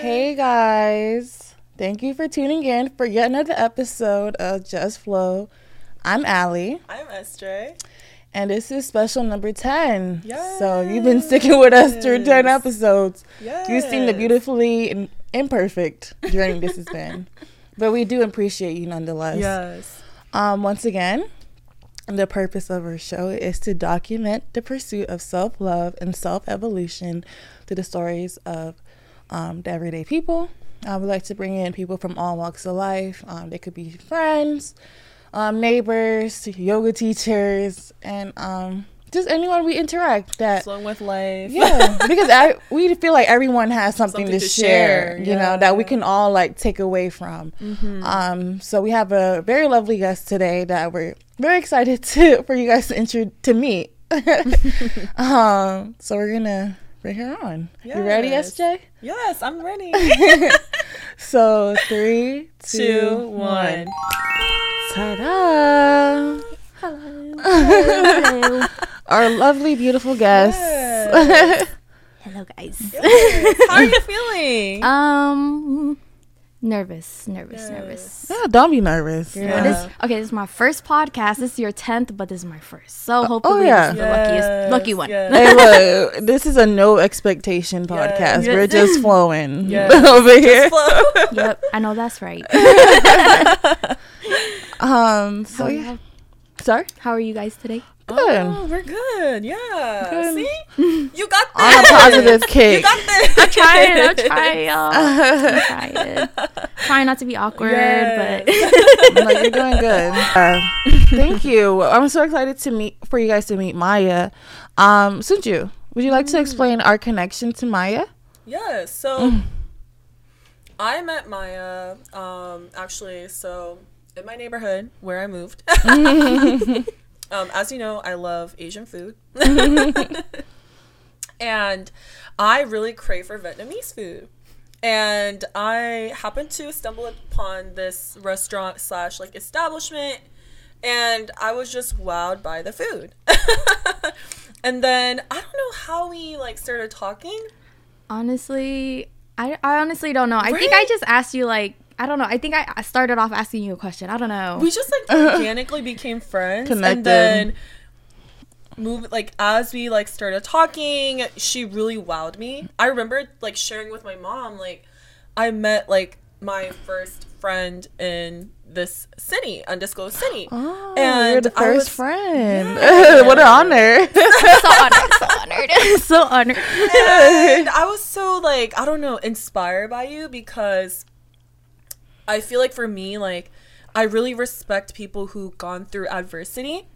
Hey guys, thank you for tuning in for yet another episode of Just Flow. I'm Ally, I'm SJ. and this is special number 10. Yes. So you've been sticking with us through 10 episodes. Yes. You've seen the beautifully imperfect journey this has been. But we do appreciate you nonetheless. Yes. Um, once again, the purpose of our show is to document the pursuit of self love and self evolution through the stories of um, the everyday people. I would like to bring in people from all walks of life. Um, they could be friends, um, neighbors, yoga teachers, and um, just anyone we interact that Flowing with life. yeah, because I we feel like everyone has something, Something to, to share, share, you know, that we can all like take away from. Mm-hmm. Um, so we have a very lovely guest today that we're very excited to for you guys to intro to meet. um, so we're gonna bring her on. You ready, SJ? Yes, I'm ready. So three, Two, two, one. Ta-da! Hello. Our lovely, beautiful guest. Yes. Hello, guys. Yes. How are you feeling? Um, nervous, nervous, Yes. nervous. Yeah, don't be nervous. Yeah. Yeah. This, okay, this is my first podcast. This is your tenth, but this is my first. So hopefully, yeah. this is the luckiest, lucky one. Yes. Hey, look, this is a no expectation podcast. Yes. We're just flowing Yes. over here. Flow. yep, I know that's right. Um, so How, yeah. Sorry. how are you guys today? Good. Oh, we're good. Yeah. Good. See? You got this. On a positive You got this. I'm trying. I'm trying, y'all. I'm trying. Trying not to be awkward, Yes. but no, you're doing good. Uh, thank you. I'm so excited to meet for you guys to meet Mya. Um, Sunju, would you like to explain our connection to Mya? Yeah, so I met Mya um actually so in my neighborhood where I moved. Um as you know, I love Asian food. and I really crave for Vietnamese food. And I happened to stumble upon this restaurant slash like establishment and I was just wowed by the food. and then I don't know how we like started talking. honestly, I, I honestly don't know. I think I just asked you like I don't know. I think I, I started off asking you a question. I don't know. we just like organically became friends Connected. and then move like as we like started talking she really wowed me i remember like sharing with my mom like i met like my first friend in this city undisclosed city Oh, And you're the I first was- friend. Yeah. what an honor. so honored, so honored, so honored. and I was so like I don't know inspired by you because I feel like for me like I really respect people who've gone through adversity,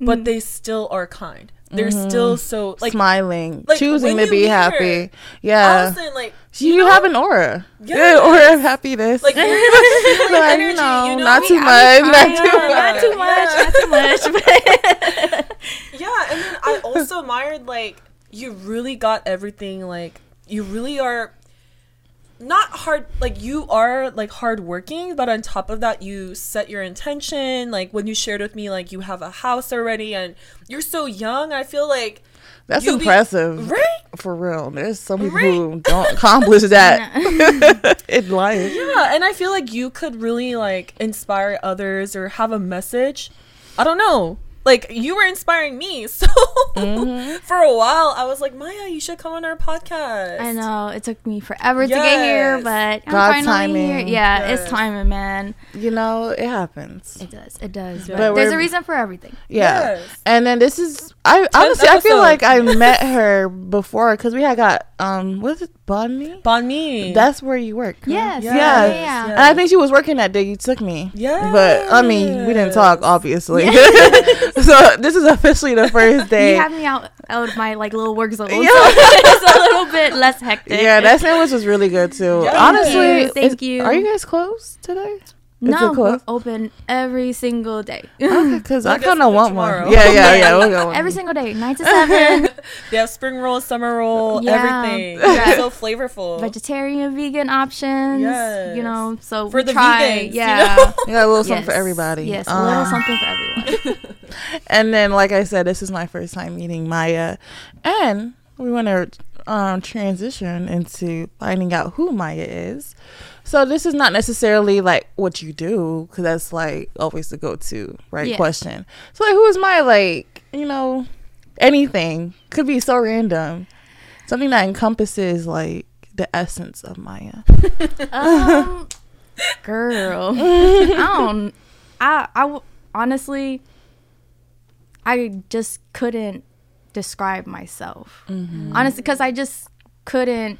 but mm-hmm. they still are kind. They're mm-hmm. still so like Smiling, like, choosing to you be meet her, happy. Yeah. Allison like you know, have an aura. Yeah, aura of happiness. like much Like, energy, you know, you know? not too much, mean, not too yeah, Not too much, not too much. Yeah, and then I also admired like you really got everything like you really are not hard like you are like hardworking, but on top of that you set your intention. Like when you shared with me like you have a house already and you're so young, I feel like That's you be- impressive. right? For real. There's some people Right. who don't accomplish that in life. Yeah, and I feel like you could really like inspire others or have a message. I don't know. Like you were inspiring me. So Mm-hmm. for a while I was like, Mya, you should come on our podcast. I know it took me forever to get here, Yes. but I'm God's finally here. timing. Yeah, Yes. it's timing, man. You know, it happens. It does, it does. Yeah. But, But there's a reason for everything. Yeah. Yes. And then this is I honestly I feel like I met her before because we had got um what's it Bon Me? Bon me. That's where you work. correct? Yes, Yeah. yeah, Yes, yeah. And I think she was working that day you took me. Yeah. But I mean, we didn't talk obviously. so this is officially the first day. You have me out out of my like little work zone, so Yeah. it's a little bit less hectic. yeah, that sandwich was really good too. Yes. Honestly, Thank is- you. Are you guys closed today? Is no, we're open every single day. Okay, because I I kind of want tomorrow. one. Yeah, yeah, yeah. We'll go. every single day, nine to seven. They have spring roll, summer roll, Yeah. everything. Yeah. So flavorful. vegetarian, vegan options. Yes. You know, so For we the try, vegans, you yeah. know? Yeah, a little something Yes. for everybody. Yes, a little Um, something for everyone. And then, like I said, this is my first time meeting Mya, and we want to um, transition into finding out who Mya is. So this is not necessarily like what you do, because that's like always the go-to right Yeah. question. So like, who is my Like, you know, anything could be so random, something that encompasses like the essence of Mya. Um, girl, I don't. I I w- honestly, I just couldn't describe myself. Honestly, because I just couldn't.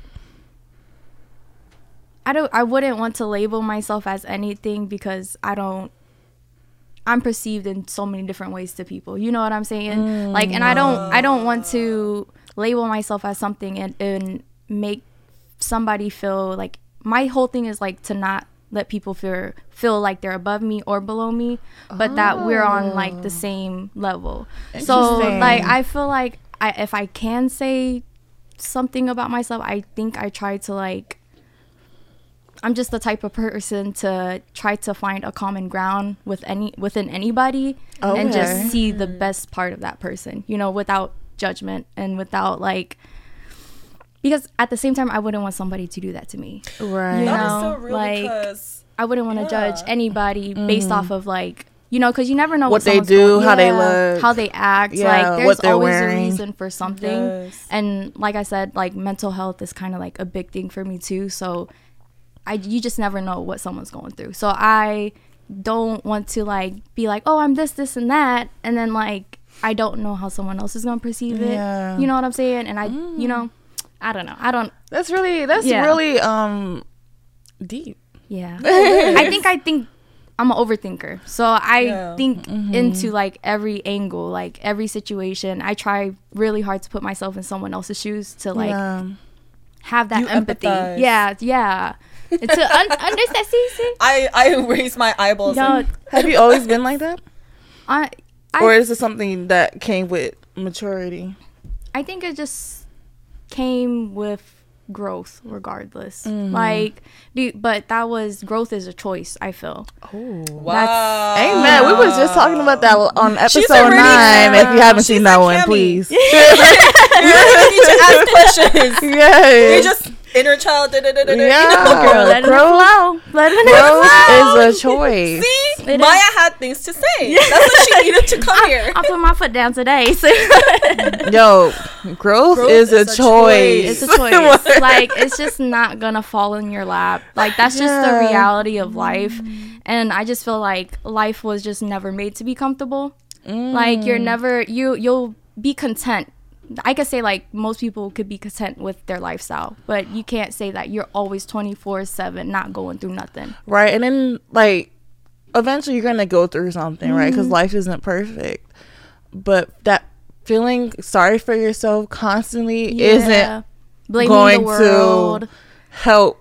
I don't. I wouldn't want to label myself as anything because I don't. I'm perceived in so many different ways to people. You know what I'm saying? Mm, like, and I don't. I don't want to label myself as something and, and make somebody feel like my whole thing is like to not let people feel feel like they're above me or below me, but that we're on like the oh. same level. So like I feel like I if I can say something about myself, I think I try to like I'm just the type of person to try to find a common ground with any within anybody and just see the best part of that person, you know, without judgment and without like because at the same time I wouldn't want somebody to do that to me. Right. You That is know, so real like, because I wouldn't want to judge Yeah. anybody based off of like you know because you never know Mm-hmm. What what, they do, going- how they look. how they act Yeah, like what there's they're always wearing. a reason for something Yes. and like i said like mental health is kind of like a big thing for me too so i you just never know what someone's going through so i don't want to like be like oh i'm this this and that and then like i don't know how someone else is going to perceive it Yeah. you know what i'm saying and i you know i don't know i don't That's really that's Yeah. really um deep. Yeah. I think I think I'm an overthinker. So I Yeah. think Mm-hmm. into like every angle, like every situation. I try really hard to put myself in someone else's shoes to like yeah. have that You empathy. empathize. Yeah, yeah. And to un- understand see, see? I I raised my eyeballs. No, like, Have you always been like that, I or is it something that came with maturity? I think it just came with growth regardless. Mm-hmm. Like dude, but that was growth is a choice, I feel. Oh. wow. Amen. We was just talking about that on episode already- nine. If you haven't She's seen that one, Cammy. please. You don't need to ask questions. yeah. You just inner child. Da, da, da, da, da, Yeah. You know? Girl, let it growth, flow. Let it growth flow. is a choice. See, It Mya had things to say. That's what she needed to come here. I put my foot down today. So Yo, growth, Growth is, a, is a choice. it's a choice. like it's just not gonna fall in your lap. Like that's just the reality of life. And I just feel like life was just never made to be comfortable. Like you're mm. never you you'll be content. I could say like most people could be content with their lifestyle, but you can't say that you're always 24/7 not going through nothing. right? And then like eventually you're gonna go through something, right? Mm-hmm. Because life isn't perfect, but that feeling sorry for yourself constantly isn't blaming going the world. to help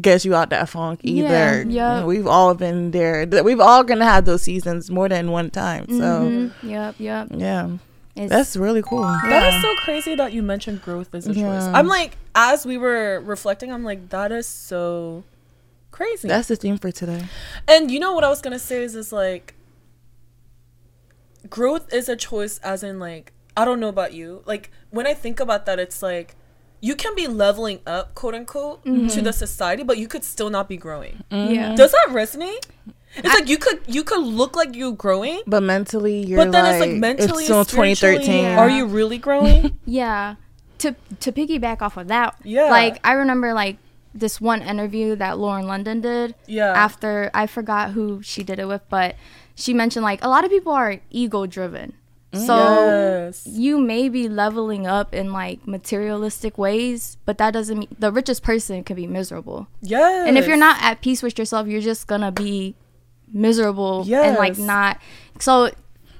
get you out that funk either. Yeah, yeah. Know, we've all been there. We've all gonna have those seasons more than one time. So Mhm. Yep, yep. yeah, It's, that's really cool. That is so crazy that you mentioned growth as a choice. I'm like, as we were reflecting, I'm like, that is so crazy. That's the theme for today. and you know what I was gonna say is, is like, growth is a choice. As in, like, I don't know about you. Like, when I think about that, it's like, you can be leveling up, quote unquote, mm-hmm. to the society, but you could still not be growing. yeah. Does that resonate? It's like you could you could look like you're growing, But mentally, you're but then like, it's like mentally, it's still and spiritually, 2013. Are you really growing? Yeah. To to piggyback off of that, Yeah. Like I remember like this one interview that Lauren London did. Yeah. After I forgot who she did it with, but she mentioned like a lot of people are ego driven. So yes. you may be leveling up in like materialistic ways, but that doesn't mean the richest person can be miserable. Yes. And if you're not at peace with yourself, you're just gonna be miserable and like not. So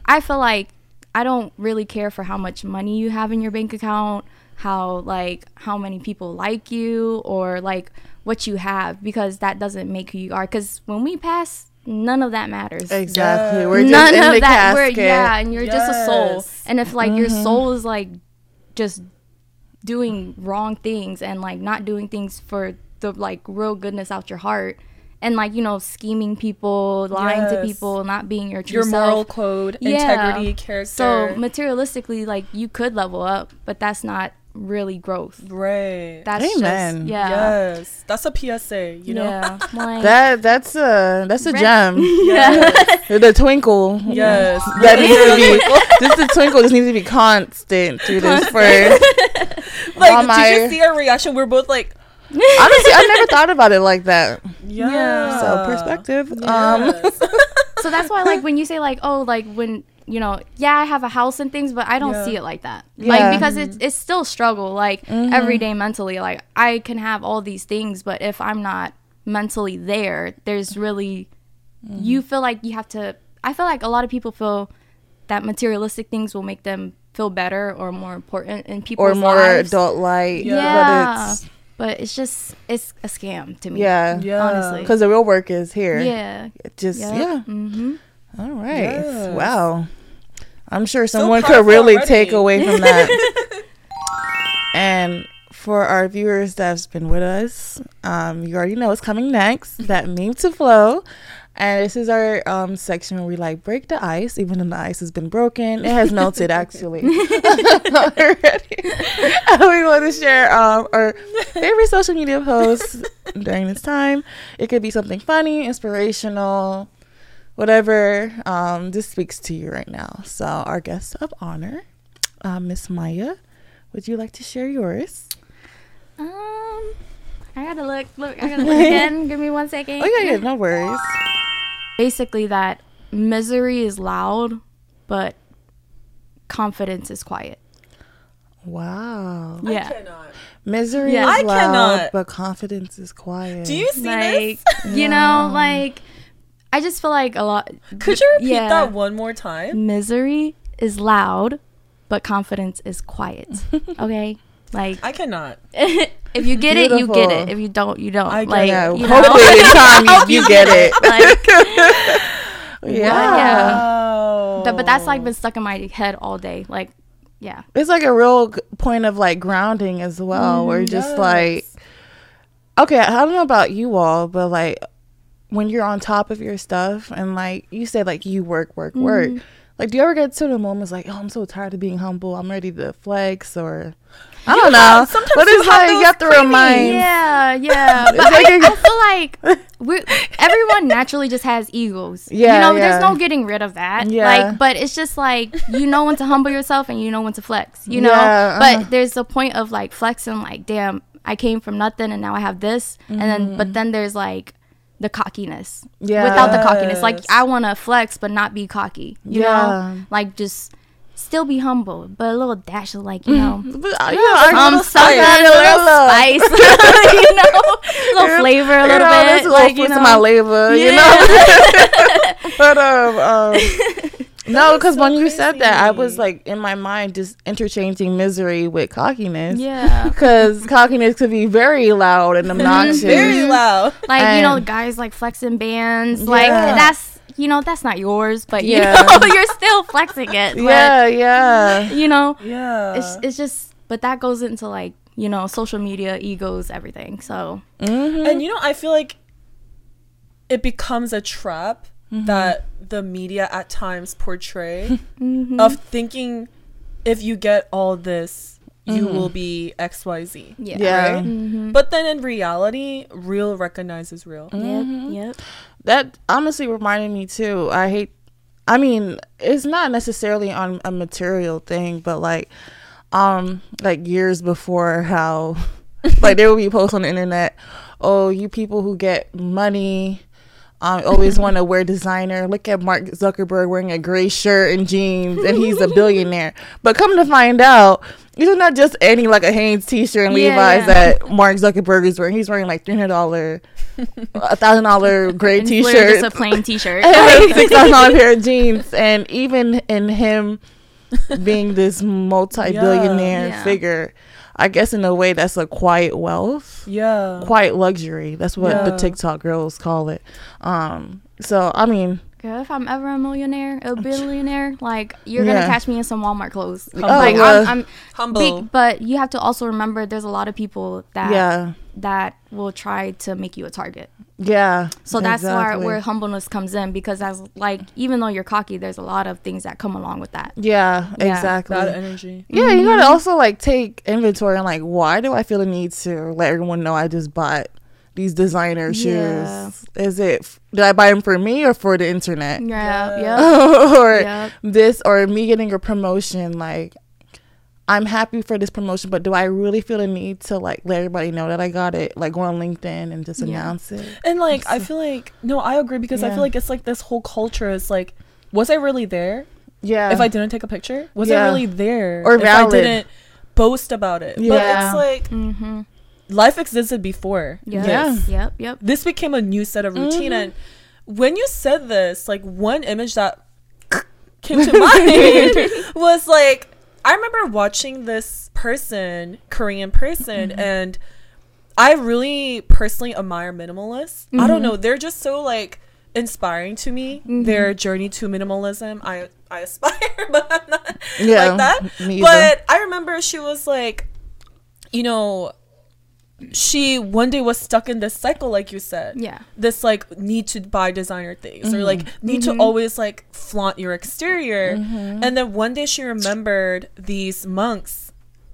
I feel like I don't really care for how much money you have in your bank account, how like how many people like you, or like what you have, because that doesn't make who you are. Because when we pass, none of that matters. Exactly. Yeah. We're just None in of the that. We're, yeah, and you're just a soul. And if like your mm-hmm. soul is like just doing wrong things and like not doing things for the like real goodness out your heart and like you know scheming people lying to people not being your true your self. moral code, Yeah. integrity, character. so materialistically like you could level up but that's not really growth. Right. That's Amen. just yeah. Yes. That's a PSA, you know? Yeah. Like, That that's a that's a Red- gem. Yes. the twinkle. yes. That needs to be just the twinkle just needs to be constant through this for Like, All did my- you see our reaction? We're both like, honestly I never thought about it like that. yeah. So perspective. Um so that's why like when you say like oh like when you know yeah I have a house and things but I don't Yeah. see it like that Yeah. like because it's it's still struggle like every day mentally like I can have all these things but if I'm not mentally there there's really you feel like you have to I feel like a lot of people feel that materialistic things will make them feel better or more important in people's or more lives. adult like Yeah. yeah But it's just it's a scam to me yeah. Yeah. honestly Because the real work is here. yeah just Yep. yeah. mm-hmm All right. Yes. Wow. I'm sure someone could really already. take away from that. and for our viewers that's been with us, um, you already know what's coming next. That meme to flow. And this is our um, section where we like break the ice, even though the ice has been broken. It has melted actually already. And we want to share um, our favorite social media posts during this time. It could be something funny, inspirational, whatever um, this speaks to you right now. So, our guest of honor, uh, Miss Mya, would you like to share yours? Um, I gotta look. Look, I gotta look again. Give me one second. Oh yeah, yeah, no worries. Basically, that misery is loud, but confidence is quiet. Wow, Yeah. I cannot. misery Yeah. is I loud, cannot. but confidence is quiet. Do you see Like, this? you know, like, I just feel like a lot. Could you repeat yeah. that one more time? Misery is loud, but confidence is quiet. Okay? Like, I cannot. if you get it, you get it. If you don't, you don't. I like, it. you know? hopefully in time you, you get it. like, Yeah. yeah. Wow. But that's like been stuck in my head all day. Like, yeah. it's like a real point of like grounding as well where you're just mm, Yes. like okay i don't know about you all but like when you're on top of your stuff and like you say like you work work work mm-hmm. like do you ever get to the moments like oh i'm so tired of being humble i'm ready to flex or i don't know have- sometimes but you it's like you have to cravings. remind Yeah, yeah. But like I, feel like we everyone naturally just has egos. Yeah, you know, yeah. there's no getting rid of that. Yeah. Like, but it's just like you know when to humble yourself and you know when to flex. You know, Yeah, but uh-huh. there's a point of like flexing. Like, damn, I came from nothing and now I have this, and then but then there's like the cockiness. Yeah. Without the cockiness, like I want to flex but not be cocky. You Yeah. know, like just still be humble, but a little dash of like you know. but, uh, you know, I- Um, little some spice. kind of little Little- spice, you know, a little flavor a you little know, bit, a little like you know. of my labor, you know. but um, um no, because so when you said that, I was like in my mind just interchanging misery with cockiness. Yeah, Because cockiness could be very loud and obnoxious. Very loud. like you know, guys like flexing bands, like that's you know that's not yours, but you know you're still flexing it. Yeah, yeah. you know, Yeah. it's it's just, but that goes into like you know social media, egos, everything. So hmm and you know, I feel like it becomes a trap Mm-hmm. that the media at times portray mhm. of thinking if you get all this, you Mm-hmm. will be XYZ. yeah, Yeah. Right? Mhm. But then in reality, real recognizes real. Mm-hmm. Yep, yep. That honestly reminded me too. I hate. I mean, it's not necessarily on a material thing, but like, um, like years before, how like there will be posts on the internet. Oh, you people who get money. Um, always want to wear designer. Look at Mark Zuckerberg wearing a gray shirt and jeans, and he's a billionaire. But come to find out, he's not just any like a Hanes t-shirt and Yeah, Levi's yeah. that Mark Zuckerberg is wearing. He's wearing like three hundred dollar, a thousand dollar gray t-shirt, literally just a plain t-shirt. and a six thousand dollar pair of jeans, and even in him being this multi-billionaire Yeah. figure, I guess in a way that's a quiet wealth, Yeah. quiet luxury. That's what the TikTok girls call it. Um, so I mean, if I'm ever a millionaire, a billionaire, like you're Yeah. gonna catch me in some Walmart clothes. Oh, like well. I'm, I'm Humble. Be- but you have to also remember there's a lot of people that Yeah. that will try to make you a target. Yeah. So that's exactly. where where humbleness comes in because as like even though you're cocky, there's a lot of things that come along with that. Yeah, Yeah. exactly. Bad energy. Yeah, you mm-hmm. gotta also like take inventory and like, why do I feel the need to let everyone know I just bought these designer shoes? Yeah. Is it f- did I buy them for me or for the internet? Yeah, Yeah. yeah. or Yep. this or me getting a promotion? Like, I'm happy for this promotion, but do I really feel the need to like let everybody know that I got it? Like go on LinkedIn and just Yeah. announce it. And like I feel like no, I agree because I feel like it's like this whole culture is like, was I really there? Yeah. if I didn't take a picture, was Yeah. I really there? Or if valid. I didn't boast about it. But Yeah. it's like Mm-hmm. Life existed before. Yep. Yeah. Yep. Yep. This became a new set of routine Mhm. and when you said this, like one image that came to mind was like I remember watching this person, Korean person, Mm-hmm. and I really personally admire minimalists. I Mm-hmm. don't know, they're just so like inspiring to me. Mm-hmm. Their journey to minimalism. I I aspire, but I'm not Yeah, like that. But I remember she was like, you know, she one day was stuck in this cycle, like you said Yeah. this like need to buy designer things or like Mm-hmm. need to always like flaunt your exterior and then one day she remembered these monks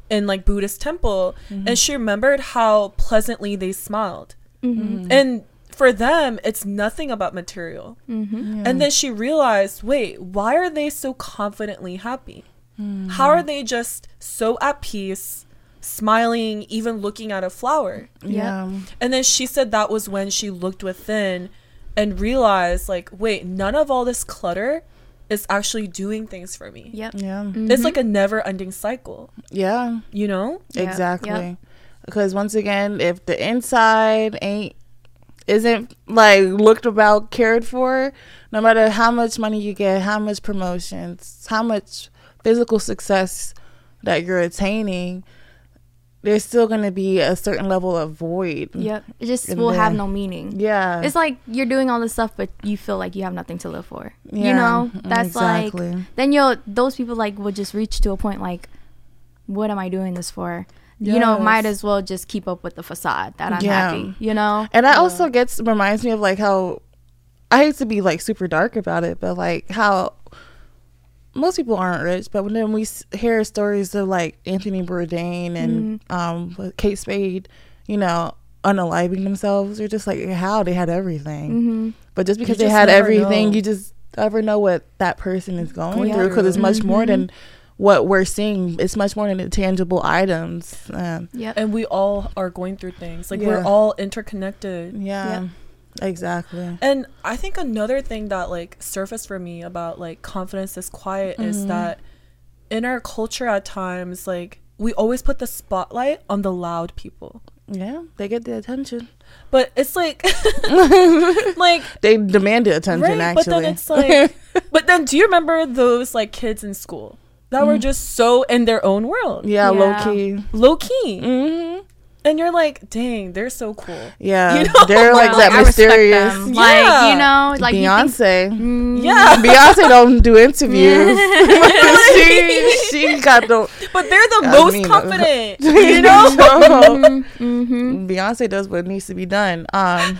in like buddhist temple Mm-hmm. and she remembered how pleasantly they smiled Mm-hmm. and for them it's nothing about material Mm-hmm. and then she realized wait why are they so confidently happy Mm-hmm. how are they just so at peace smiling even looking at a flower yeah. and then she said that was when she looked within and realized, like, wait, none of all this clutter is actually doing things for me. Yep. Yeah. It's like a mm-hmm. never ending cycle, Yeah. you know? Yep, Exactly. yep. Because once again, if the inside ain't isn't like looked about cared for, no matter how much money you get, how much promotions, how much physical success that you're attaining, there's still going to be a certain level of void. Yep. It just will have no meaning. Yeah. It's like you're doing all this stuff, but you feel like you have nothing to live for. Yeah, You know, mm, that's exactly. like then you'll those people like will just reach to a point like, what am I doing this for? You know, might as well just keep up with the facade that I'm Yeah. happy. You know, And that also gets reminds me of like how I hate to be like super dark about it, but like how most people aren't rich, but when then we hear stories of like Anthony Bourdain and um Kate Spade, you know, unaliving themselves, you're just like how they had everything, hmm but just because You they just had everything, know. you just never know what that person is going Going through because it's through. much more than what we're seeing. It's much more than the tangible items. Um, Yep. And we all are going through things. Like, Yeah. we're all interconnected. yeah, exactly. And I think another thing that like surfaced for me about like confidence is quiet Mm-hmm. is that in our culture at times, like, we always put the spotlight on the loud people. Yeah, they get the attention. But it's like, like They demanded attention. right, actually, but then it's like, but then do you remember those like kids in school that were just so in their own world, yeah, Yeah. low key. low key, hmm and you're like, dang, they're so cool. Yeah, You know? they're like Well, that I mysterious them. Yeah. Like you know, like you think- Beyonce. Mm, Yeah, Beyonce don't do interviews. she she got the but they're the I most mean, uh, confident. You know, know. mhm. Beyonce does what needs to be done. Um,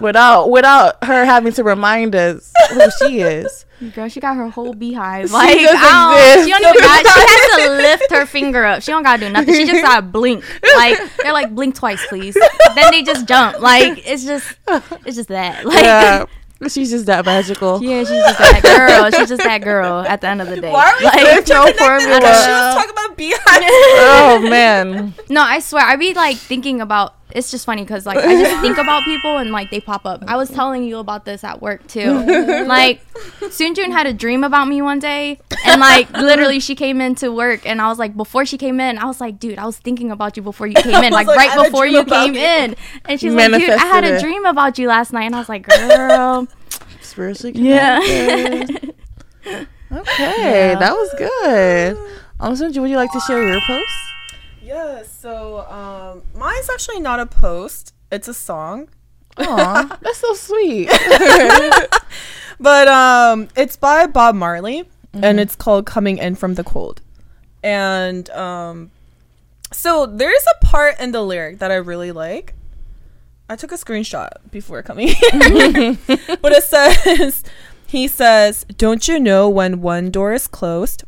without without her having to remind us who she is. Girl, she got her whole beehive. Like, just I don't, she don't even got. She has to lift her finger up. She don't gotta do nothing. She just gotta blink. Like they're like, blink twice, please. then they just jump. Like it's just, it's just that. Like Yeah, she's just that magical. yeah, she's just that girl. She's just that girl. At the end of the day, Why are we like, so no formula. She was talking about beehives. Oh man, No, I swear, I be like thinking about. It's just funny because like I just think about people and like they pop up. I was telling you about this at work too. like Soonjun had a dream about me one day, and like literally she came into work, and I was like, before she came in, I was like, dude, I was thinking about you before you came in, like, like, right before you came you. in, and she's like, dude, I had a dream about you last night, and I was like, girl, spiritually yeah. connected. Okay, that was good. Um, so would you like to share your post? Yeah, so um, mine's actually not a post; it's a song. Aw, that's so sweet. but um, it's by Bob Marley, Mm-hmm. and it's called "Coming In from the Cold." And um, so there's a part in the lyric that I really like. I took a screenshot before coming here, but it says, "He says, don't you know when one door is closed,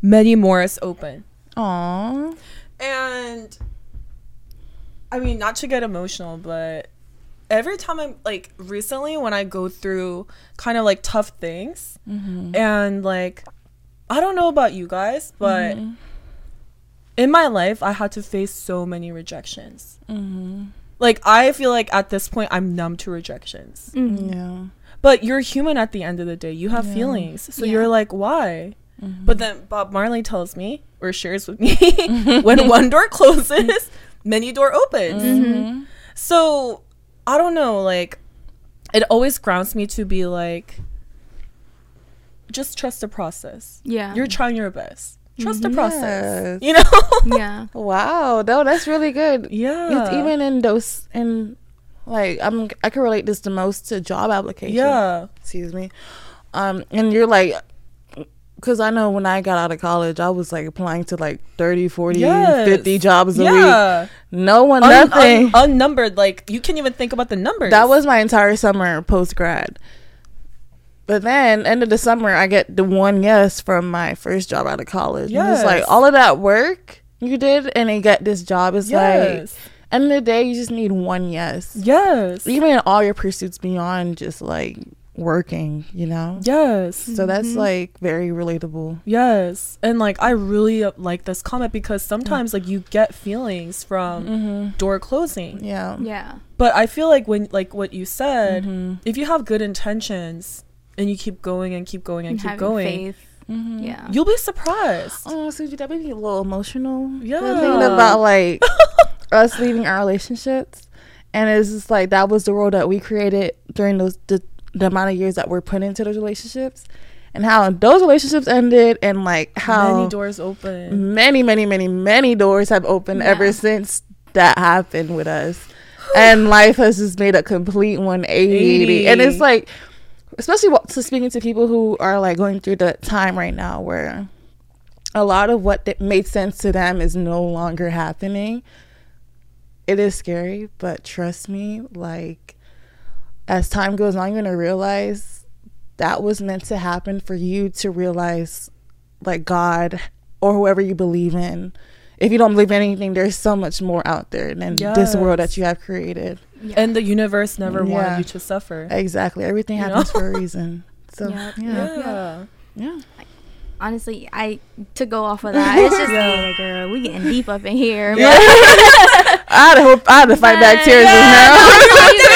many more is open." Aw. And I mean, not to get emotional, but every time I'm like recently when I go through kind of like tough things mm-hmm. and like I don't know about you guys, but mm-hmm. in my life I had to face so many rejections. Mm-hmm. Like I feel like at this point I'm numb to rejections. Mhm. Yeah. But you're human at the end of the day. You have Yeah. feelings. So Yeah. you're like, why? But then Bob Marley tells me or shares with me when one door closes, many door opens. Mm-hmm. So I don't know, like it always grounds me to be like just trust the process. Yeah. You're trying your best. Trust the process. Yes. You know? yeah. Wow. No, that's really good. yeah. It's even in those in like I'm I can relate this the most to job applications. Yeah. Excuse me. Um and you're like because I know when I got out of college, I was like applying to like 30, 40, Yes. 50 jobs a week. Yeah. No one, Un- nothing. un- unnumbered. Like you can't even think about the numbers. that was my entire summer post grad. But then, end of the summer, I get the one yes from my first job out of college. And it's like all of that work you did and then get this job is yes. like, end of the day, you just need one yes. Yes. Even in all your pursuits beyond just like working, you know? Yes. So that's like very relatable. Yes. And like I really uh, like this comment because sometimes like you get feelings from Mm-hmm. door closing. Yeah. Yeah. But I feel like when like what you said, Mm-hmm. if you have good intentions and you keep going and keep going and And keep going, faith. Mm-hmm. Yeah. you'll be surprised. Oh, Suji, that made me a little emotional. Yeah. Thinking about like us leaving our relationships. And it's just like that was the world that we created during those the, the amount of years that we're put into those relationships. And how those relationships ended and like how Many doors open. many, many, many, many doors have opened Yeah. ever since that happened with us. and life has just made a complete 180. And it's like, especially what, so speaking to people who are like going through the time right now where a lot of what that made sense to them is no longer happening. It is scary, but trust me, like as time goes on, you're gonna realize that was meant to happen for you to realize like God or whoever you believe in. If you don't believe in anything, there's so much more out there than this world that you have created. Yeah. And the universe never Yeah. wanted you to suffer. Exactly. Everything You happens know? for a reason. So Yep. yeah. Yeah. Yeah. honestly, I to go off of that. It's just Yeah. Oh, yeah, girl, we getting deep up in here. Yeah. I had to hope I had to fight back tears Yeah. Eyes, like we're like,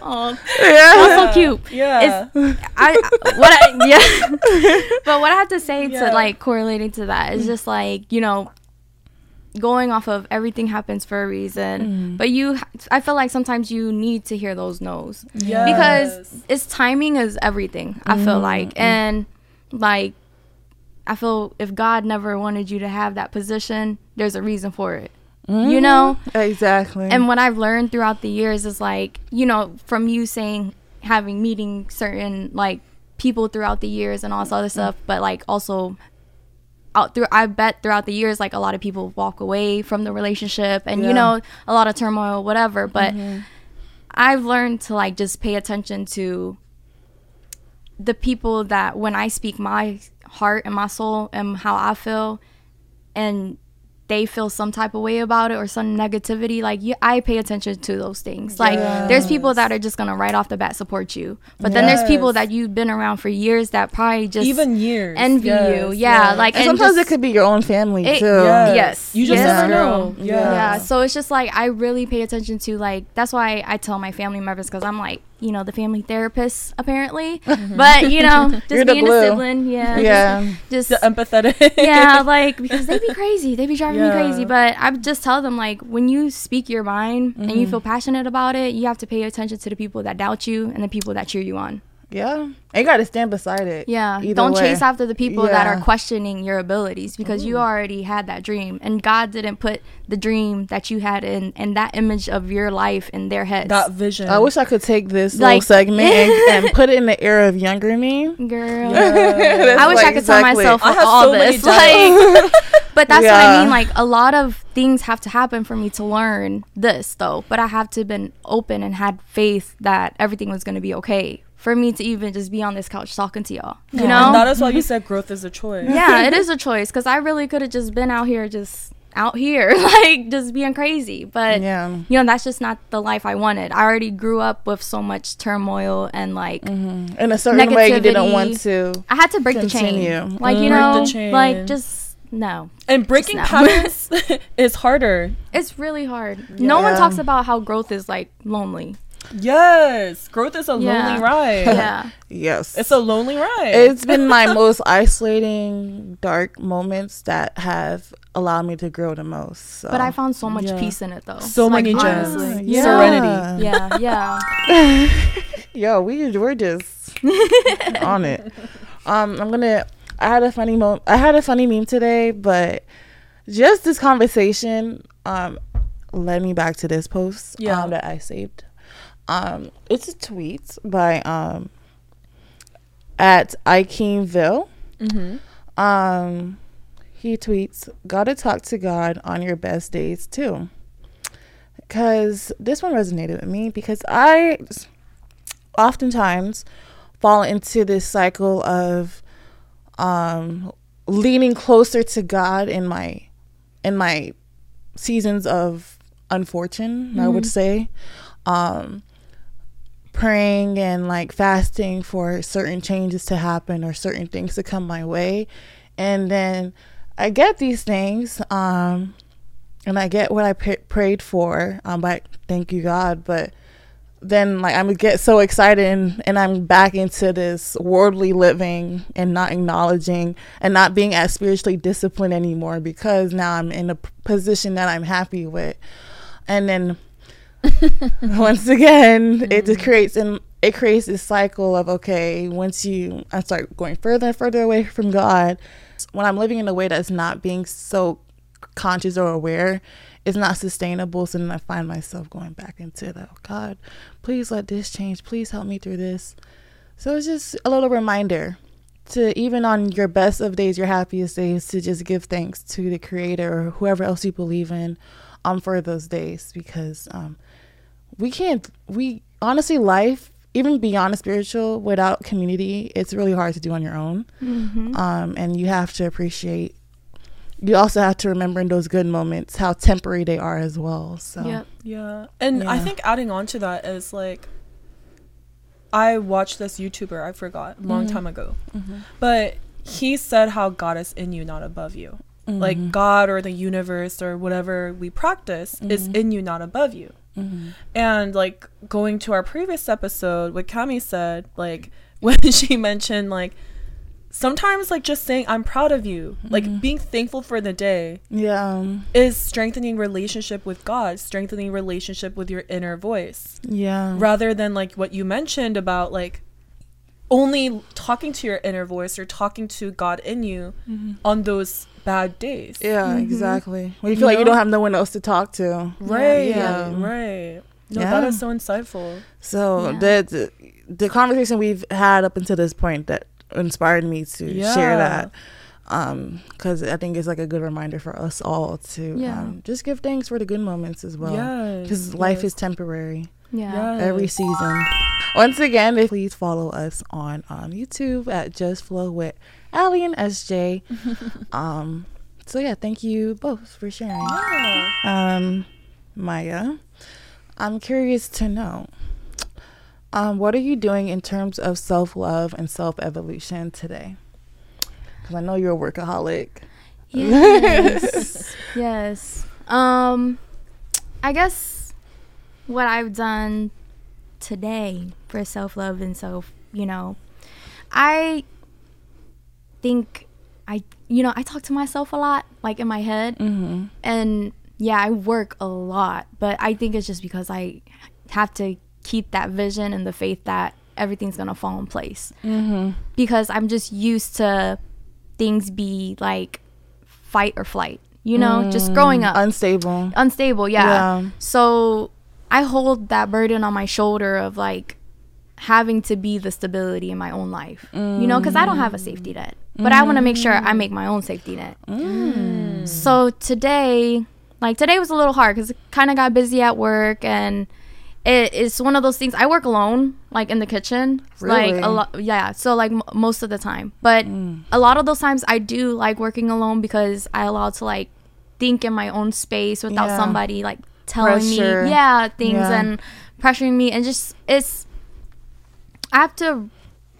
Oh, just now. yeah. that's so cute. yeah. I what I, yeah. but what I have to say Yeah. to like correlating to that is mm. just like you know going off of everything happens for a reason mm. but you i feel like sometimes you need to hear those no's Yes. because it's timing is everything i feel mm-hmm. like mm-hmm. and like i feel if god never wanted you to have that position there's a reason for it you know mm-hmm. Exactly. and what I've learned throughout the years is like, you know, from you saying having meeting certain like people throughout the years and all this other stuff, but like also out through I bet throughout the years like a lot of people walk away from the relationship and Yeah. you know, a lot of turmoil, whatever. But mm-hmm. I've learned to like just pay attention to the people that when I speak my heart and my soul and how I feel and they feel some type of way about it or some negativity like you, i pay attention to those things like there's people that are just gonna right off the bat support you but then there's people that you've been around for years that probably just Even years. envy you yeah yes. like and and sometimes just- it could be your own family it- too. Yes. Yes. You just Yes. never know. Yeah. Yeah. yeah so it's just like i really pay attention to like that's why i tell my family members because i'm like you know the family therapist apparently. Mm-hmm. But you know just being a sibling yeah. Just- Yeah. just, The empathetic. yeah like because they'd be crazy. They'd be driving me crazy. But i just tell them like when you speak your mind and you mm-hmm. feel passionate about it you have to pay attention to the people that doubt you and the people that cheer you on Yeah. And you got to stand beside it. Yeah. Either Don't way. chase after the people that are questioning your abilities because you already had that dream and God didn't put the dream that you had in and that image of your life in their heads. That vision. I wish I could take this Like- little segment and, and put it in the era of younger me. Girl. That's I wish I like could tell myself I have all so many this. Like, but that's what I mean. Like a lot of things have to happen for me to learn this, though. But I have to been open and had faith that everything was going to be okay for me to even just be on this couch talking to y'all. You And know? that is why you said growth is a choice. yeah, it is a choice because I really could have just been out here, just out here, like just being crazy. But Yeah. you know, that's just not the life I wanted. I already grew up with so much turmoil and like mm-hmm. In a certain way, you didn't want to. I had to break the Continue. chain. Like you mm-hmm. know, the chain. like just no. And breaking no. patterns is harder. It's really hard. No one talks about how growth is like lonely. Yes. Growth is a Yeah. lonely ride. Yeah. Yes. It's a lonely ride. it's been my most isolating, dark moments that have allowed me to grow the most. So. But I found so much Yeah. peace in it though. So Like, many gems. honestly. Yeah. Serenity. Yeah, yeah. Yo, we we're just on it. Um, I'm gonna. I had a funny mo. I had a funny meme today, but just this conversation um led me back to this post Yeah. um, that I saved. Um, it's a tweet by um at Ikeenville. Mm-hmm. Um, he tweets, "Gotta talk to God on your best days too." Because this one resonated with me because I oftentimes fall into this cycle of um, leaning closer to God in my in my seasons of unfortune. I would say. Um, praying and like fasting for certain changes to happen or certain things to come my way. And then i get these things um and i get what i p- prayed for um but thank you god. But then like i'm get so excited and, and i'm back into this worldly living and not acknowledging and not being as spiritually disciplined anymore because now i'm in a position that i'm happy with. And then once again it just creates and it creates this cycle of okay once you i start going further and further away from god when i'm living in a way that's not being so conscious or aware it's not sustainable so then i find myself going back into the oh god please let this change. Please help me through this. So it's just a little reminder to even on your best of days your happiest days to just give thanks to the creator or whoever else you believe in um for those days because um we can't we honestly life even beyond the spiritual without community it's really hard to do on your own Mm-hmm. um and you have to appreciate you also have to remember in those good moments how temporary they are as well so Yep. Yeah. And I think adding on to that is like I watched this YouTuber, I forgot, a long Mhm. time ago. Mhm. But he said how God is in you, not above you. Like Mhm. God or the universe or whatever we practice is Mhm. in you, not above you. Mhm. And like going to our previous episode, what Cami said, like when she mentioned like sometimes like just saying I'm proud of you, like Mhm. being thankful for the day yeah is strengthening relationship with God, strengthening relationship with your inner voice. yeah Rather than like what you mentioned about like only talking to your inner voice or talking to God in you on those bad days. yeah Mhm. exactly when you You feel like you don't have no one else to talk to Right. Yeah. Right. No, Yeah. is so insightful. So Yeah. the, the the conversation we've had up until this point that inspired me to share Yeah. that um because i think it's like a good reminder for us all to Yeah. um, just give thanks for the good moments as well yes. because life yes. is temporary Yeah. Yes. every season once again please follow us on um, youtube at just flow with ally and sj um so yeah thank you both for sharing Yeah. um, Mya, I'm curious to know, um, what are you doing in terms of self love and self evolution today? Because I know you're a workaholic. Yes. yes. Um I guess what I've done today for self-love and self, you know, I think I you know, I talk to myself a lot like in my head Mm-hmm. and yeah, I work a lot, but I think it's just because I have to keep that vision and the faith that everything's gonna fall in place Mm-hmm. because I'm just used to things be like fight or flight. You know, just growing up Unstable. unstable yeah. Yeah. so i hold that burden on my shoulder of like having to be the stability in my own life you know because i don't have a safety net but i want to make sure i make my own safety net mm. so today like today was a little hard because it kind of got busy at work and it, it's one of those things i work alone like in the kitchen like a lot yeah so like m- most of the time but mm. a lot of those times i do like working alone because i allow to like think in my own space without Yeah. somebody like telling Pressure. me yeah things Yeah. and pressuring me and just it's i have to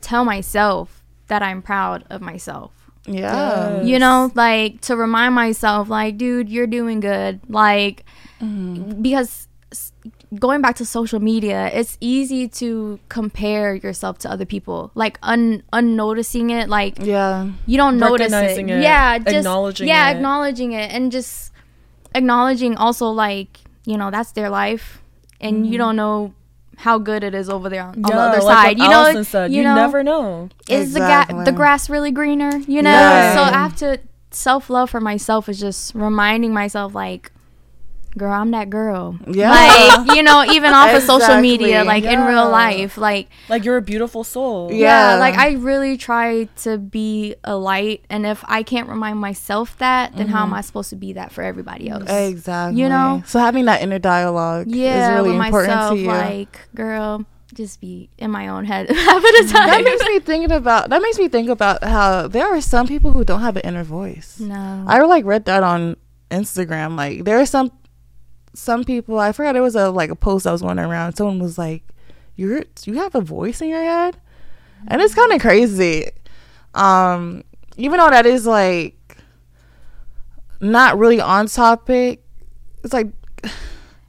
tell myself that i'm proud of myself Yeah. you know like to remind myself like dude you're doing good like Mm-hmm. because s- going back to social media it's easy to compare yourself to other people like un unnoticing it like Yeah. you don't notice it. It, yeah just acknowledging yeah it. acknowledging it and just acknowledging also like you know that's their life and you don't know how good it is over there on, on the other like side you know said, you, know never know. is the ga- the grass really greener you know Yeah. so i have to self-love for myself is just reminding myself like girl i'm that girl Yeah. like you know even off of social media like in real life like Like you're a beautiful soul. yeah. Yeah. like i really try to be a light and if i can't remind myself that then Mm-hmm. how am i supposed to be that for everybody else Exactly. You know? So having that inner dialogue yeah is really with important myself to you. like girl just be in my own head half of the time that makes me thinking about that makes me think about how there are some people who don't have an inner voice. no I like read that on Instagram. Like there are some some people I forgot it was a like a post I was going around. Someone was like, "You're you have a voice in your head," and it's kind of crazy. Um, even though that is like not really on topic, it's like I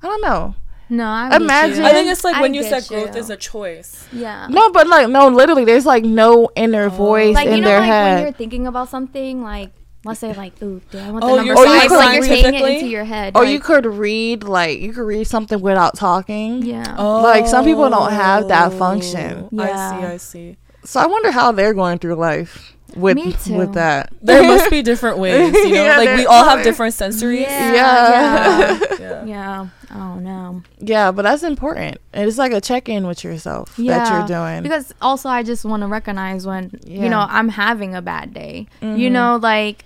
don't know. no I Imagine- you. I think it's like I when you get said growth you. is a choice. yeah No, but like no, literally, there's like no inner voice like in you know their like when you're head. thinking about something like let's say like ooh do i want the Oh, number you're saying five like you're saying it into your head Or like, you could read like you could read something without talking. yeah Like, some people don't have that function. I see, I see. So I wonder how they're going through life with with that. There must be different ways, you know? Yeah, like we all have different sensories. Yeah. Yeah. Yeah. yeah oh no Yeah, but that's important. It's like a check in with yourself that you're doing. Because also, I just want to recognize when Yeah. you know I'm having a bad day. Mm-hmm. You know, like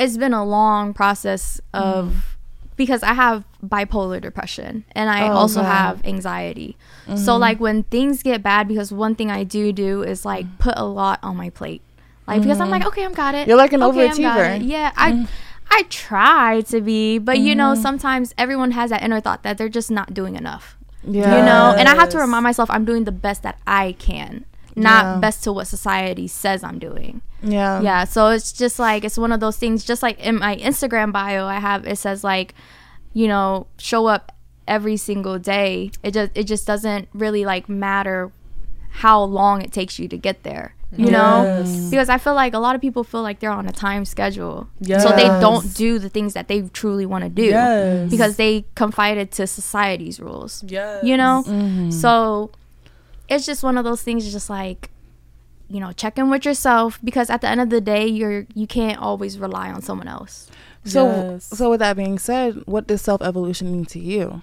it's been a long process of because I have bipolar depression and I Mm-hmm. Oh, also wow. Mm-hmm. have anxiety. So like when things get bad, because one thing I do do is like put a lot on my plate. Like because I'm like, okay, I'm got it. Mm-hmm. You're like an okay, overachiever. Yeah, I. I try to be, but you know, Mm-hmm. sometimes everyone has that inner thought that they're just not doing enough yeah. you know and i have to remind myself i'm doing the best that i can not Yeah. best to what society says i'm doing Yeah. yeah so it's just like it's one of those things just like in my instagram bio i have it says like you know show up every single day it just it just doesn't really like matter how long it takes you to get there you know because i feel like a lot of people feel like they're on a time schedule so they don't do the things that they truly want to do Yes. because they confided to society's rules Yes. you know Mm-hmm. so it's just one of those things just like you know check in with yourself because at the end of the day you're you can't always rely on someone else So Yes. so with that being said, what does self evolution mean to you?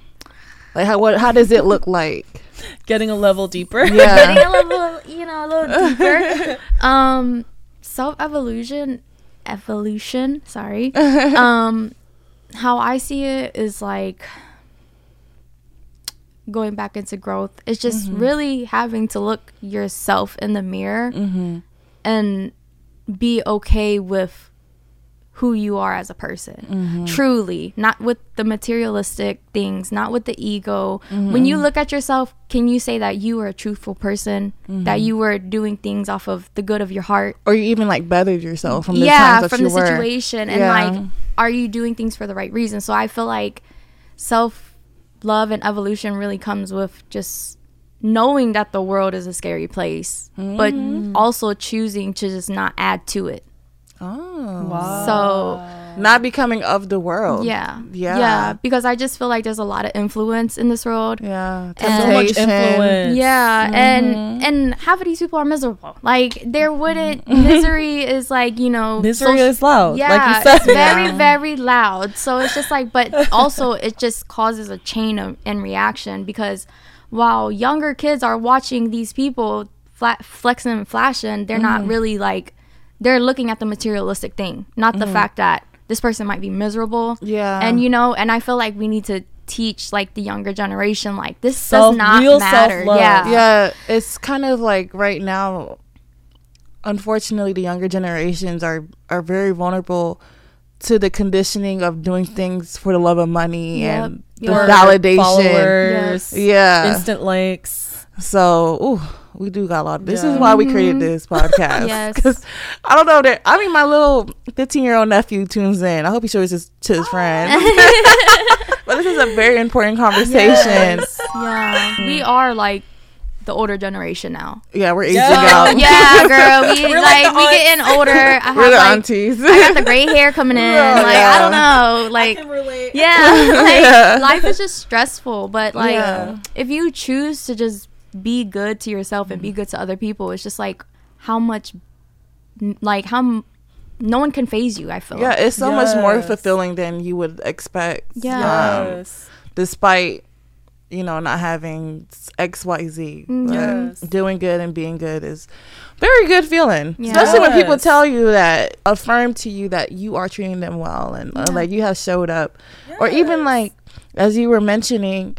Like how what how does it look like? Getting a level deeper. getting Yeah. a little you know a little deeper um self evolution evolution sorry um how i see it is like going back into growth it's just really having to look yourself in the mirror mm-hmm. and be okay with who you are as a person. Mm-hmm. truly not with the materialistic things not with the ego. When you look at yourself can you say that you are a truthful person? That you were doing things off of the good of your heart? Or you even like bettered yourself from the yeah from the were. situation. And Yeah. like are you doing things for the right reason? So i feel like self love and evolution really comes with just knowing that the world is a scary place but Mm-hmm. also choosing to just not add to it Oh. Wow. so not becoming of the world. Yeah. Yeah. Yeah. Because I just feel like there's a lot of influence in this world. Yeah. And- so much influence. Yeah, Mhm. and and half of these people are miserable. Like there wouldn't misery is like you know Misery social- is loud. Yeah, like you said. it's very Yeah. very loud. So it's just like, but also it just causes a chain of in reaction because while younger kids are watching these people flat, flexing and flashing, they're not Mm-hmm. really like they're looking at the materialistic thing, not Mm-hmm. the fact that this person might be miserable. Yeah. and you know, and I feel like we need to teach like the younger generation like this Self- does not real matter. self-love. Yeah, yeah, it's kind of like right now. Unfortunately, the younger generations are are very vulnerable to the conditioning of doing things for the love of money Yep. and the Yep. validation. followers, Yeah. instant likes. So, ooh, we do got a lot. Of, This is why we created this podcast. Yes. 'Cause I don't know that. I mean, my little 15 year old nephew tunes in. I hope he shows this to his friends. Oh. but this is a very important conversation. Yes. yeah. We are like the older generation now. Yeah, we're aging Yeah. out. Yeah, girl. We We're like, like we getting older. I have We're the like aunties. I got the gray hair coming in. Yeah. Like I don't know. Like relate. yeah, like Yeah. life is just stressful. But like Yeah. if you choose to just be good to yourself and be good to other people, it's just like how much, like how m- no one can phase you. I feel. yeah, it's so much more fulfilling than you would expect. Yeah. um, Yes. despite you know not having X Y Z. Mm, Yes. doing good and being good is very good feeling. Yeah. Especially when people tell you that affirm to you that you are treating them well and uh, like you have showed up, or even like as you were mentioning,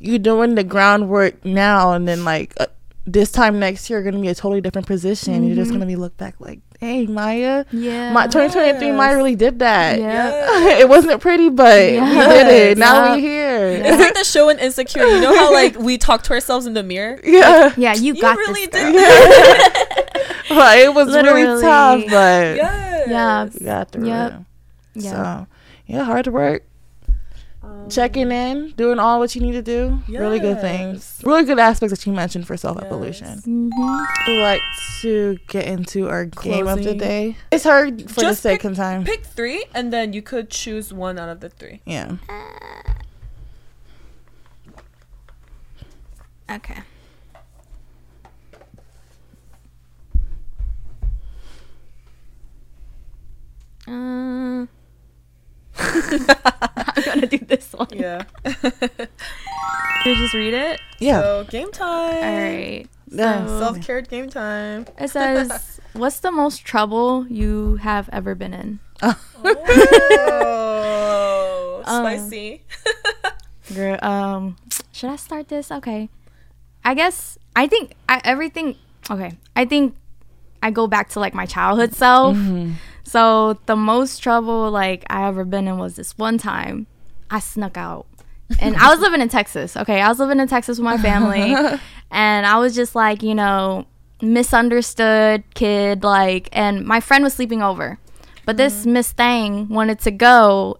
you doing the groundwork now and then like. Uh, this time next year, you're gonna be a totally different position. You're just gonna be looked back like, "Hey, Mya, Yeah. my 2023 Mya really did that. Yeah. it wasn't pretty, but we did it. Now Yeah. we're here. It's like the show in Insecure. You know how like we talk to ourselves in the mirror. yeah. yeah, you, You got really this. did. girl. but it was really tough, but Yes. Yeah. we got through Yep. it. Yeah. So, yeah, hard to work. Checking in, doing all what you need to do. Really good things. Really good aspects that you mentioned for self evolution. Mhm. We'd like to get into our game of the day. It's hard for the Just sake pick- of time. Pick three, and then you could choose one out of the three. Yeah. Okay. Uh, I'm gonna do this one. Yeah. You just read it. Yeah. So game time. All right. Yeah. So Self care game time. it says, "What's the most trouble you have ever been in?" Oh, Um, spicy. Girl, um, should I start this? Okay. I guess I think I, everything. Okay, I think I go back to like my childhood self. So the most trouble like I ever been in was this one time I snuck out. And I was living in Texas. Okay, I was living in Texas with my family and I was just like, you know, misunderstood kid like and my friend was sleeping over. But this mm-hmm. Miss Thang wanted to go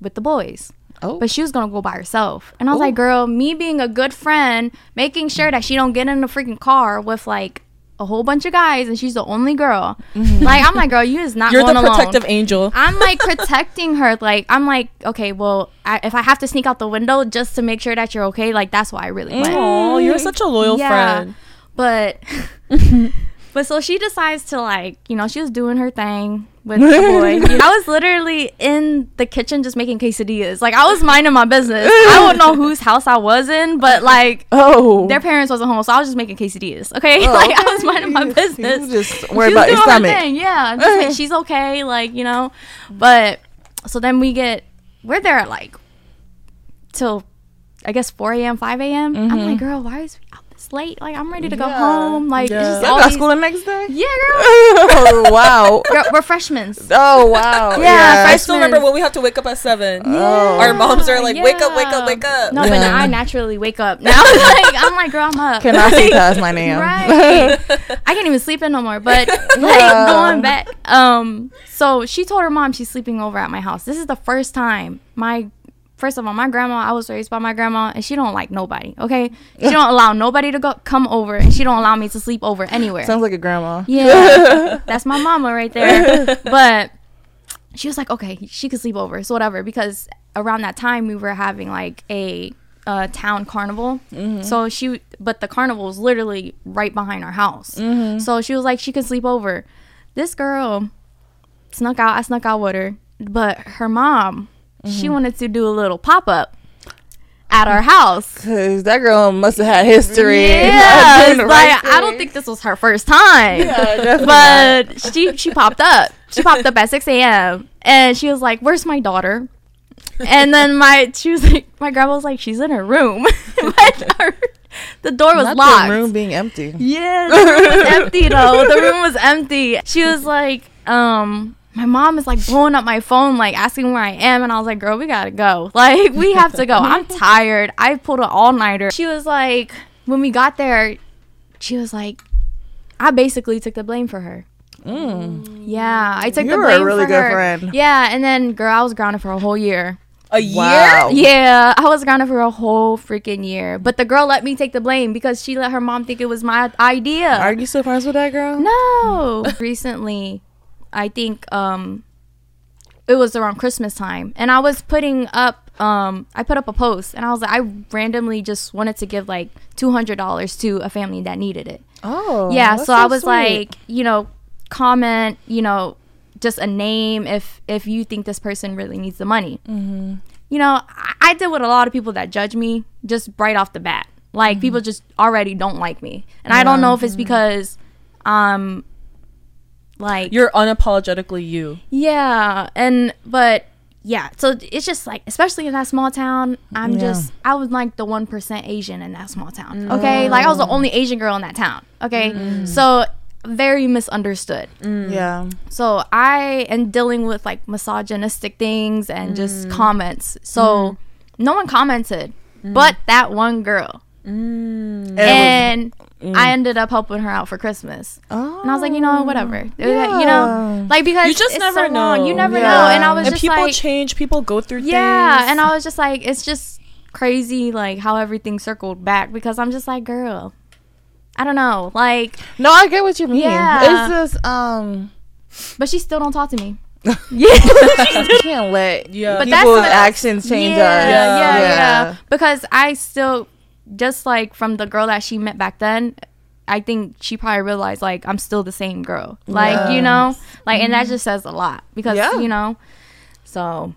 with the boys Oh. but she was gonna go by herself. And I was like, oh. girl, me being a good friend, making sure mm. that she don't get in the freaking car with like a whole bunch of guys, and she's the only girl. Mm-hmm. Like I'm like, girl, you is not You're the going alone. protective angel. I'm like protecting her. Like I'm like, okay, well, I, if I have to sneak out the window just to make sure that you're okay, like that's why I really went. Oh, you're such a loyal Yeah. friend. But but so she decides to like, you know, she was doing her thing with the boy. I was literally in the kitchen just making quesadillas. Like I was minding my business. I don't know whose house I was in, but like oh. their parents wasn't home, so I was just making quesadillas. Okay, Oh, like I was minding my business. You just worry about your stomach. thing, Yeah, just like, she's okay. Like you know, but so then we get we're there at like till I guess 4 a.m. 5 a.m. I'm like, mm-hmm. girl, why is we out this late? Like I'm ready to go. Yeah. home. Like Yeah. it's just Y'all got these- school the next day? yeah, girl. oh, wow. Girl, we're freshmen. Oh, wow. Yeah, I still remember when we have to wake up at seven. Oh. Our moms are like, "Wake up, wake up, wake up." No, but Yeah. I naturally wake up now. like I'm like, girl, I'm up. Can I see past my name? Right. I can't even sleep in no more. But like Yeah. going back, um, so she told her mom she's sleeping over at my house. This is the first time my first of all, my grandma, I was raised by my grandma and she don't like nobody, okay? She don't allow nobody to go come over and she don't allow me to sleep over anywhere. Sounds like a grandma. Yeah, that's my mama right there. But she was like, okay, she could sleep over, so whatever. Because around that time, we were having like a, uh town carnival. So she, but the carnival was literally right behind our house. So she was like, she could sleep over. This girl snuck out. I snuck out with her, but her mom, she wanted to do a little pop up at our house. Cause that girl must have had history. Yeah, like right I don't think this was her first time. Yeah, but she she popped up. She popped up at six a.m. and she was like, "Where's my daughter?" And then my she was like, my grandma was like, "She's in her room." The door was Not locked. The room being empty. Yeah, the room was empty though. The room was empty. She was like, um, my mom is like blowing up my phone, like asking where I am, and I was like, girl, we gotta go. Like, we have to go. I'm tired. I pulled an all nighter. She was like, when we got there, she was like, I basically took the blame for her. Mm. Yeah, I took You the were a blame really for good her. friend. Yeah, and then girl, I was grounded for a whole year. A year? Wow. Yeah, I was grounded for a whole freaking year. But the girl let me take the blame because she let her mom think it was my idea. Are you still friends with that girl? No. Recently, I think um it was around Christmas time and I was putting up um I put up a post and I was like I randomly just wanted to give like $200 to a family that needed it. Oh. yeah, that's so I was sweet. like, you know, comment, you know, just a name if if you think this person really needs the money. Mm-hmm. You know, I, I did with a lot of people that judge me just right off the bat. Like Mm-hmm. people just already don't like me, and I don't know if it's because, um, like You're unapologetically you. yeah, and but yeah, so it's just like, especially in that small town, I'm Yeah. just I was like the one percent Asian in that small town. Mm. Okay, like I was the mm. only Asian girl in that town. Okay, mm. so very misunderstood. Yeah. So I am dealing with like misogynistic things and just comments. So no one commented, but that one girl, And, and I ended up helping her out for Christmas. oh. And I was like, you know, whatever. Yeah. You know, like because You just it's never so long. You never Yeah. know. And I was And just people like, change, people go through yeah. things. And I was just like, it's just crazy, like how everything circled back because I'm just like, girl, I don't know, like, No, I get what you mean. Yeah. It's just um but she still don't talk to me. yeah, you can't let Yeah. But that's people's actions change yeah, us. Yeah, yeah, Yeah. Because I still, just like from the girl that she met back then, I think she probably realized like I'm still the same girl. Like you know, like and that just says a lot because Yeah. you know. So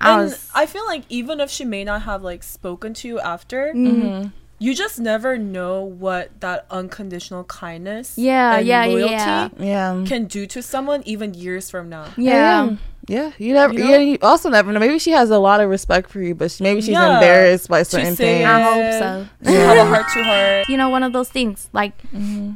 I and was I feel like even if she may not have like spoken to you after, Mm-hmm. you just never know what that unconditional kindness, Yeah, and yeah, loyalty yeah. Yeah. can do to someone even years from now. yeah. Yeah, you never. You know? yeah, you also never know. Maybe she has a lot of respect for you, but she, maybe she's Yeah. embarrassed by certain say things. I hope so. You have a heart to heart. You know, one of those things like mm-hmm.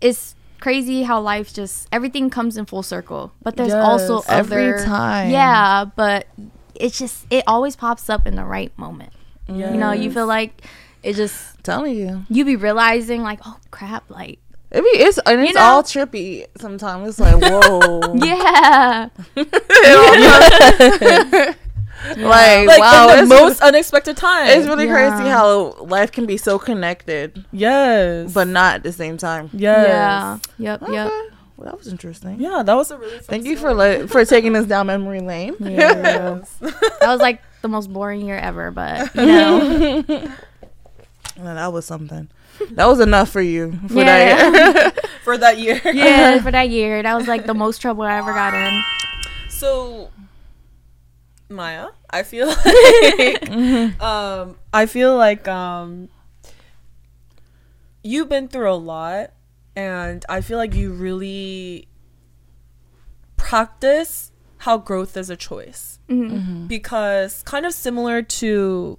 it's crazy how life just everything comes in full circle, but there's also Yes. Every other time. Yeah, but it's just it always pops up in the right moment. You know, you feel like it just telling you, you be realizing like, oh crap, like it be it's and it's know? all trippy. Sometimes it's like whoa, yeah, like, Like wow, in the most unexpected time. it's really crazy how life can be so connected, yes, but not at the same time. yes. yeah, yep, Okay. yep. Well, that was interesting. Yeah, that was a really. Fun Thank you story. for le- for taking us down memory lane. Yes. That was like the most boring year ever, but you know, Well, that was something. That was enough for you for Yeah. that. for that year. yeah, for that year, that was like the most trouble I ever got in. So, Mya, I feel like, um, I feel like um, you've been through a lot, and I feel like you really practice how growth is a choice Mm-hmm. because kind of similar to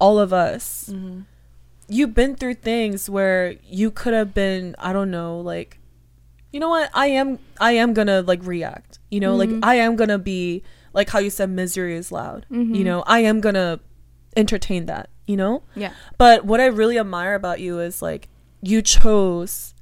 all of us you've been through things where you could have been i don't know like you know what i am i am gonna like react you know like mm-hmm. i am gonna be like how you said misery is loud you mm-hmm. know i am gonna entertain that you know Yeah. but what i really admire about you is like you chose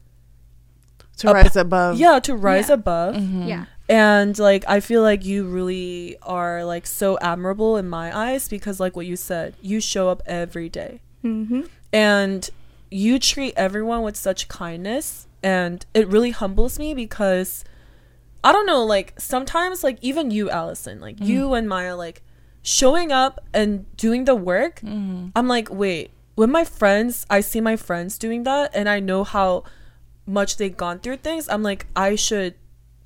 to rise above. yeah to rise Yeah. above mm-hmm. Yeah. and like i feel like you really are like so admirable in my eyes because like what you said you show up every day Mm-hmm. And you treat everyone with such kindness and it really humbles me because I don't know, like sometimes like even you, Allison, like mm-hmm. you and Mya, like showing up and doing the work, mm-hmm. I'm like, wait, when my friends I see my friends doing that and I know how much they've gone through things, I'm like, I should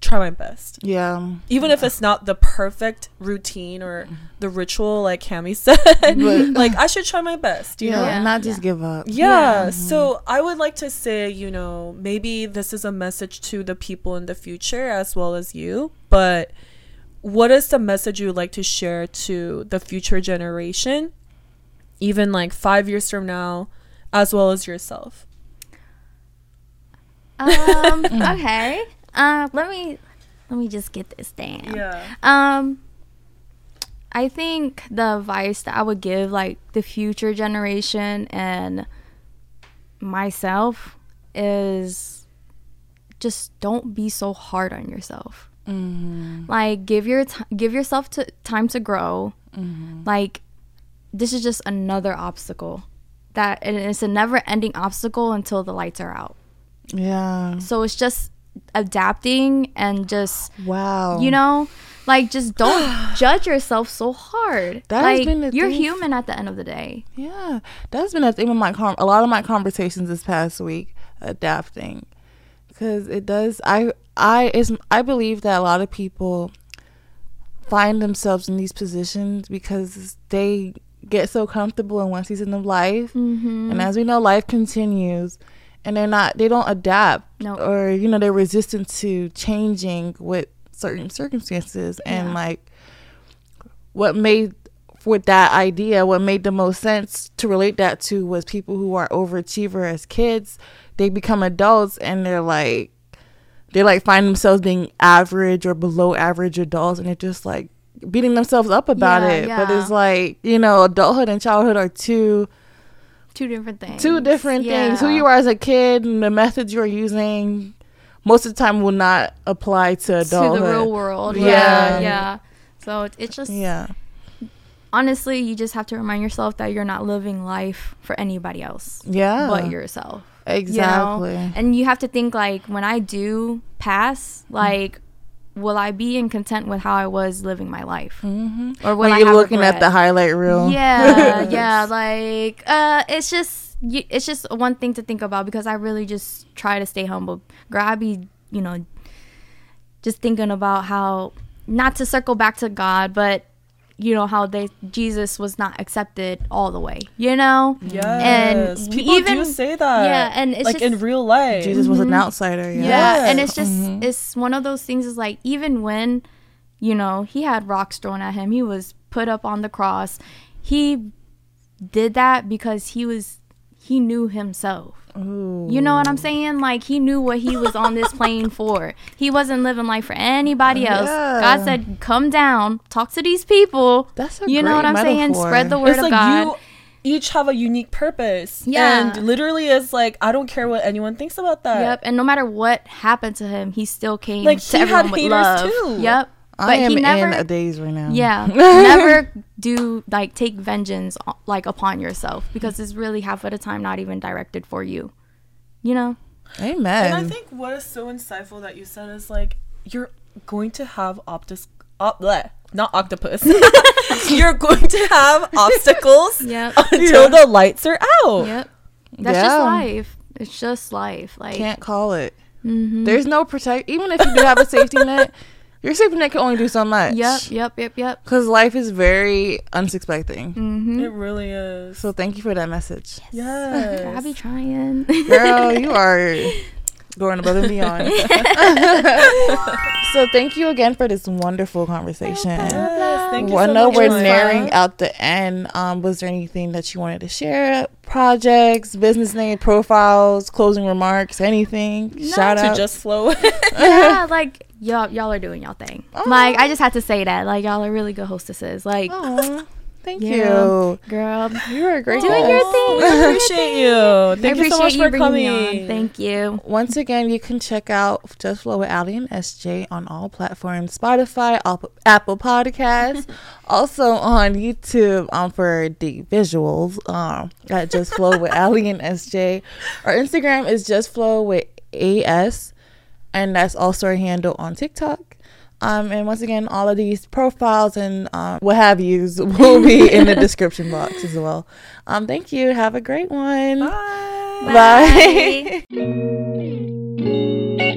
try my best. Yeah. Even if it's not the perfect routine or mm-hmm. the ritual like Cami said. But- like I should try my best, you Yeah. know? And not just give up. Yeah. So mm-hmm. I would like to say, you know, maybe this is a message to the people in the future as well as you. But what is the message you would like to share to the future generation, even like five years from now, as well as yourself? Um, mm. okay. Uh, let me let me just get this down. Yeah. Um, I think the advice that I would give like the future generation and myself is just don't be so hard on yourself. Like give your t- give yourself to time to grow. Like this is just another obstacle that and it's a never ending obstacle until the lights are out. Yeah. So it's just adapting and just Wow. you know like just don't judge yourself so hard That has like been the you're thing. human at the end of the day Yeah, that's been a thing with my com- a lot of my conversations this past week. Adapting, because it does. I I is I believe that a lot of people find themselves in these positions because they get so comfortable in one season of life, mm-hmm. and as we know, life continues, and they're not they don't adapt, No. or you know they're resistant to changing with certain circumstances, and like what made with that idea, what made the most sense to relate that to was people who are overachiever as kids. They become adults and they're like, they like find themselves being average or below average adults, and they're just like beating themselves up about Yeah, it. But it's like you know, adulthood and childhood are two two different things two different things. Who you are as a kid and the methods you're using, most of the time will not apply to adults. to the real world Yeah. yeah yeah so it- it's just Yeah, honestly you just have to remind yourself that you're not living life for anybody else yeah, but yourself exactly. you know? and you have to think like when i do pass like will i be in content with how i was living my life? Hmm or will When I you're have looking at the highlight reel, yeah yeah like uh it's just y- it's just one thing to think about because i really just try to stay humble. Girl i be you know just thinking about how not to circle back to god but you know how they jesus was not accepted all the way you know Yes. And People even- do say that. yeah, and it's like just- in real life. Jesus was an mm-hmm. outsider. Yeah. yeah, and it's just mm-hmm. it's one of those things is like even when you know he had rocks thrown at him he was put up on the cross he did that because he was he knew himself Ooh. you know what i'm saying like he knew what he was on this plane for he wasn't living life for anybody else Yeah. god said come down talk to these people That's a you know great what i'm saying spread the word it's of like god you each have a unique purpose. Yeah. And literally it's like I don't care what anyone thinks about that. Yep, and no matter what happened to him, he still came Like, to he had everyone with haters love. too. Yep, I am he never, in a daze right now. yeah, never do like take vengeance like upon yourself because it's really half of the time not even directed for you. You know? Amen. And I think what is so insightful that you said is like you're going to have optus op- bleh, not octopus. you're going to have obstacles Yep. until the lights are out. Yep. That's just life. It's just life. Like Can't call it. mhm. There's no protect. Even if you do have a safety net, your safety net can only do so much. Yep, yep, yep, yep. Because life is very unsuspecting. Mm-hmm. It really is. So thank you for that message, yes. I'll be trying. girl. you are going above and beyond. so thank you again for this wonderful conversation. Yes, thank you I so know much, we're Mya. nearing out the end. Um, was there anything that you wanted to share? Projects, business name, profiles, closing remarks, anything? Shout to out. just flow. yeah, like y'all, y'all are doing y'all thing. Like I just had to say that. Like y'all are really good hostesses. Like, Aw, thank Yeah. you. girl, You are a great doing guest. your thing. I appreciate you. I Thank you so much you for coming. on. Thank you. Once again, you can check out Just Flow with Ally and SJ on all platforms Spotify, Apple, Apple Podcasts, also on YouTube um, for the visuals um, at Just Flow with Ally and SJ. Our Instagram is Just Flow with AS and that's also our handle on TikTok. Um, and once again, all of these profiles and uh, what have yous will be in the description box as well. Um, thank you. Have a great one. Bye. Bye. Bye.